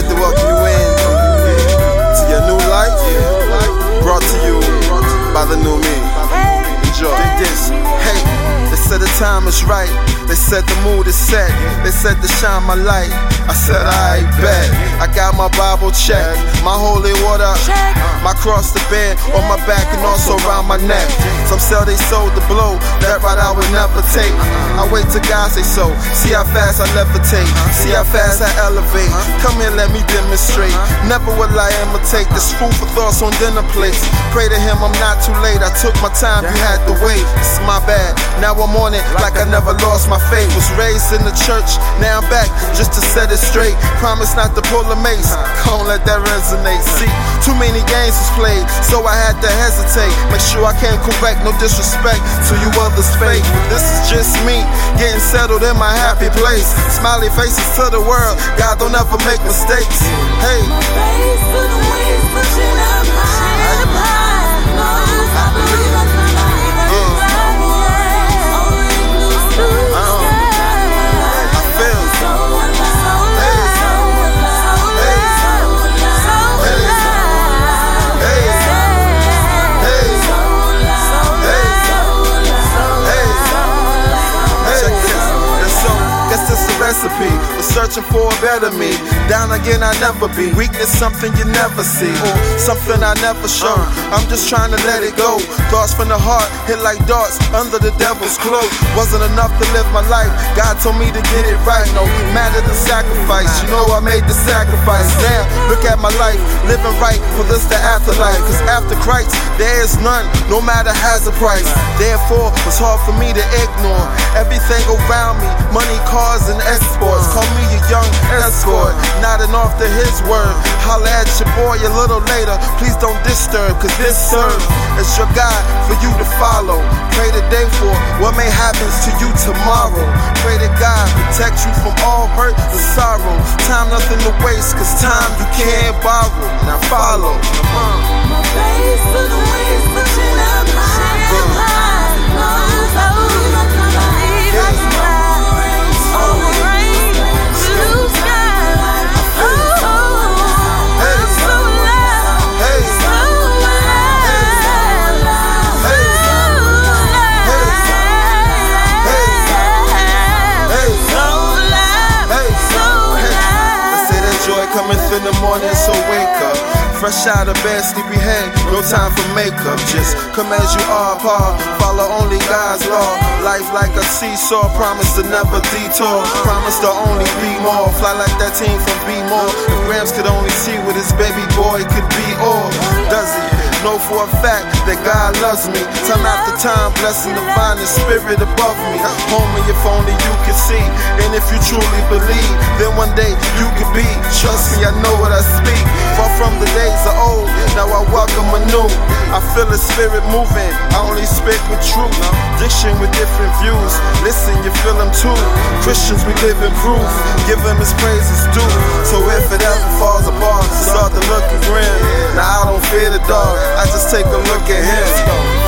Tonight to welcome you in to your new life, brought to you by the new me. Enjoy. This. Hey time is right. They said the mood is set. They said to shine my light. I said I bet. I got my Bible checked, my holy water, my cross to bed on my back and also around my neck. Some sell they sold the blow. That right I would never take. I wait till God say so. See how fast I levitate. See how fast I elevate. Come here, let me demonstrate. Never will I imitate. This food for thoughts on dinner plates. Pray to Him, I'm not too late. I took my time, you had to wait. It's my bad. Now I'm on it like I never lost my faith. Was raised in the church, now I'm back just to set it straight. Promise not to pull a mace. Can't let that resonate. See, too many games was played, so I had to hesitate. Make sure I can't correct, no disrespect to you others' fake. This is just me getting settled in my happy place. Smiley faces to the world. God don't ever make mistakes. Hey. Searching for a better me. Down again, I never be. Weakness, something you never see, or something I never show. Uh. I'm just trying to let it go. Thoughts from the heart hit like darts under the devil's cloak. Wasn't enough to live my life. God told me to get it right. No matter the sacrifice, you know I made the sacrifice. Now, look at my life, living right for this the afterlife. Cause after Christ, there is none, no matter has a price. Therefore, it's hard for me to ignore everything around me. Money, cars, and exports. Nodding off to his word. Holla at your boy a little later. Please don't disturb, cause this serves as your guide for you to follow. Pray today for what may happen to you tomorrow. Pray that God protect you from all hurt and sorrow. Time nothing to waste, cause time you can't borrow. Now follow. My in the morning, so wake up. Fresh out of bed, sleepy head, no time for makeup. Just come as you are, Paul. Follow only God's law. Life like a seesaw, promise to never detour. Promise to only be more. Fly like that team from B more. If Grams could only see what his baby boy could be? Know for a fact that God loves me. Time after time, blessing the divine spirit above me. Homie, if only you could see. And if you truly believe, then one day you could be. Trust me, I know what I speak. Far from the days of old, now I welcome a new. I feel the spirit moving. I only speak with truth. Diction with different views. Listen, you feel them too. Christians, we live in proof. Give him his praises due. So if it ever falls apart, start to look grim. Now I don't fear the dark. I just take a look at him.